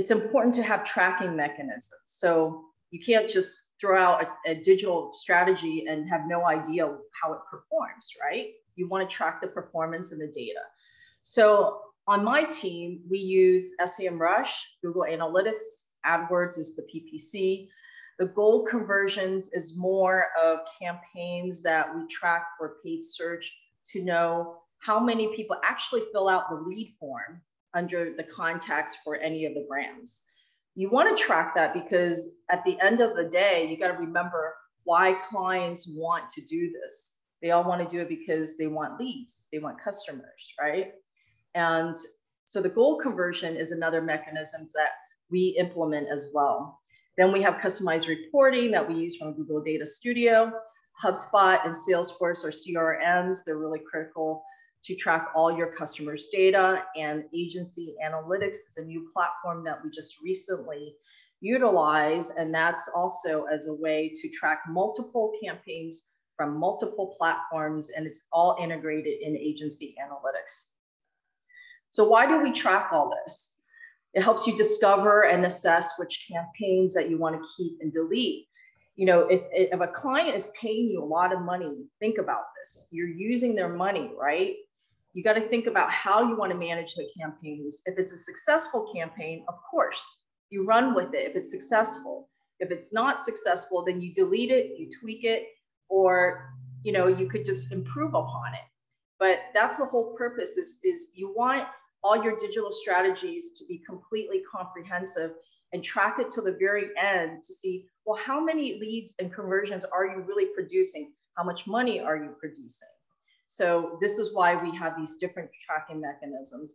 it's important to have tracking mechanisms. So you can't just throw out a, a digital strategy and have no idea how it performs, right? You want to track the performance and the data. So on my team, we use SEMrush, Google Analytics, AdWords is the PPC. The goal conversions is more of campaigns that we track for paid search to know how many people actually fill out the lead form under the contacts for any of the brands. You want to track that because at the end of the day, you got to remember why clients want to do this. They all want to do it because they want leads, they want customers, right? And so the goal conversion is another mechanism that we implement as well. Then we have customized reporting that we use from Google Data Studio. HubSpot and Salesforce are CRMs. They're really critical to track all your customers' data. And Agency Analytics is a new platform that we just recently utilized. And that's also as a way to track multiple campaigns from multiple platforms. And it's all integrated in Agency Analytics. So why do we track all this? It helps you discover and assess which campaigns that you want to keep and delete. You know, if, if a client is paying you a lot of money, think about this. You're using their money, right? You got to think about how you want to manage the campaigns. If it's a successful campaign, of course, you run with it if it's successful. If it's not successful, then you delete it, you tweak it, or you know, you could just improve upon it. But that's the whole purpose is, is you want all your digital strategies to be completely comprehensive and track it to the very end to see, well, how many leads and conversions are you really producing? How much money are you producing? So this is why we have these different tracking mechanisms.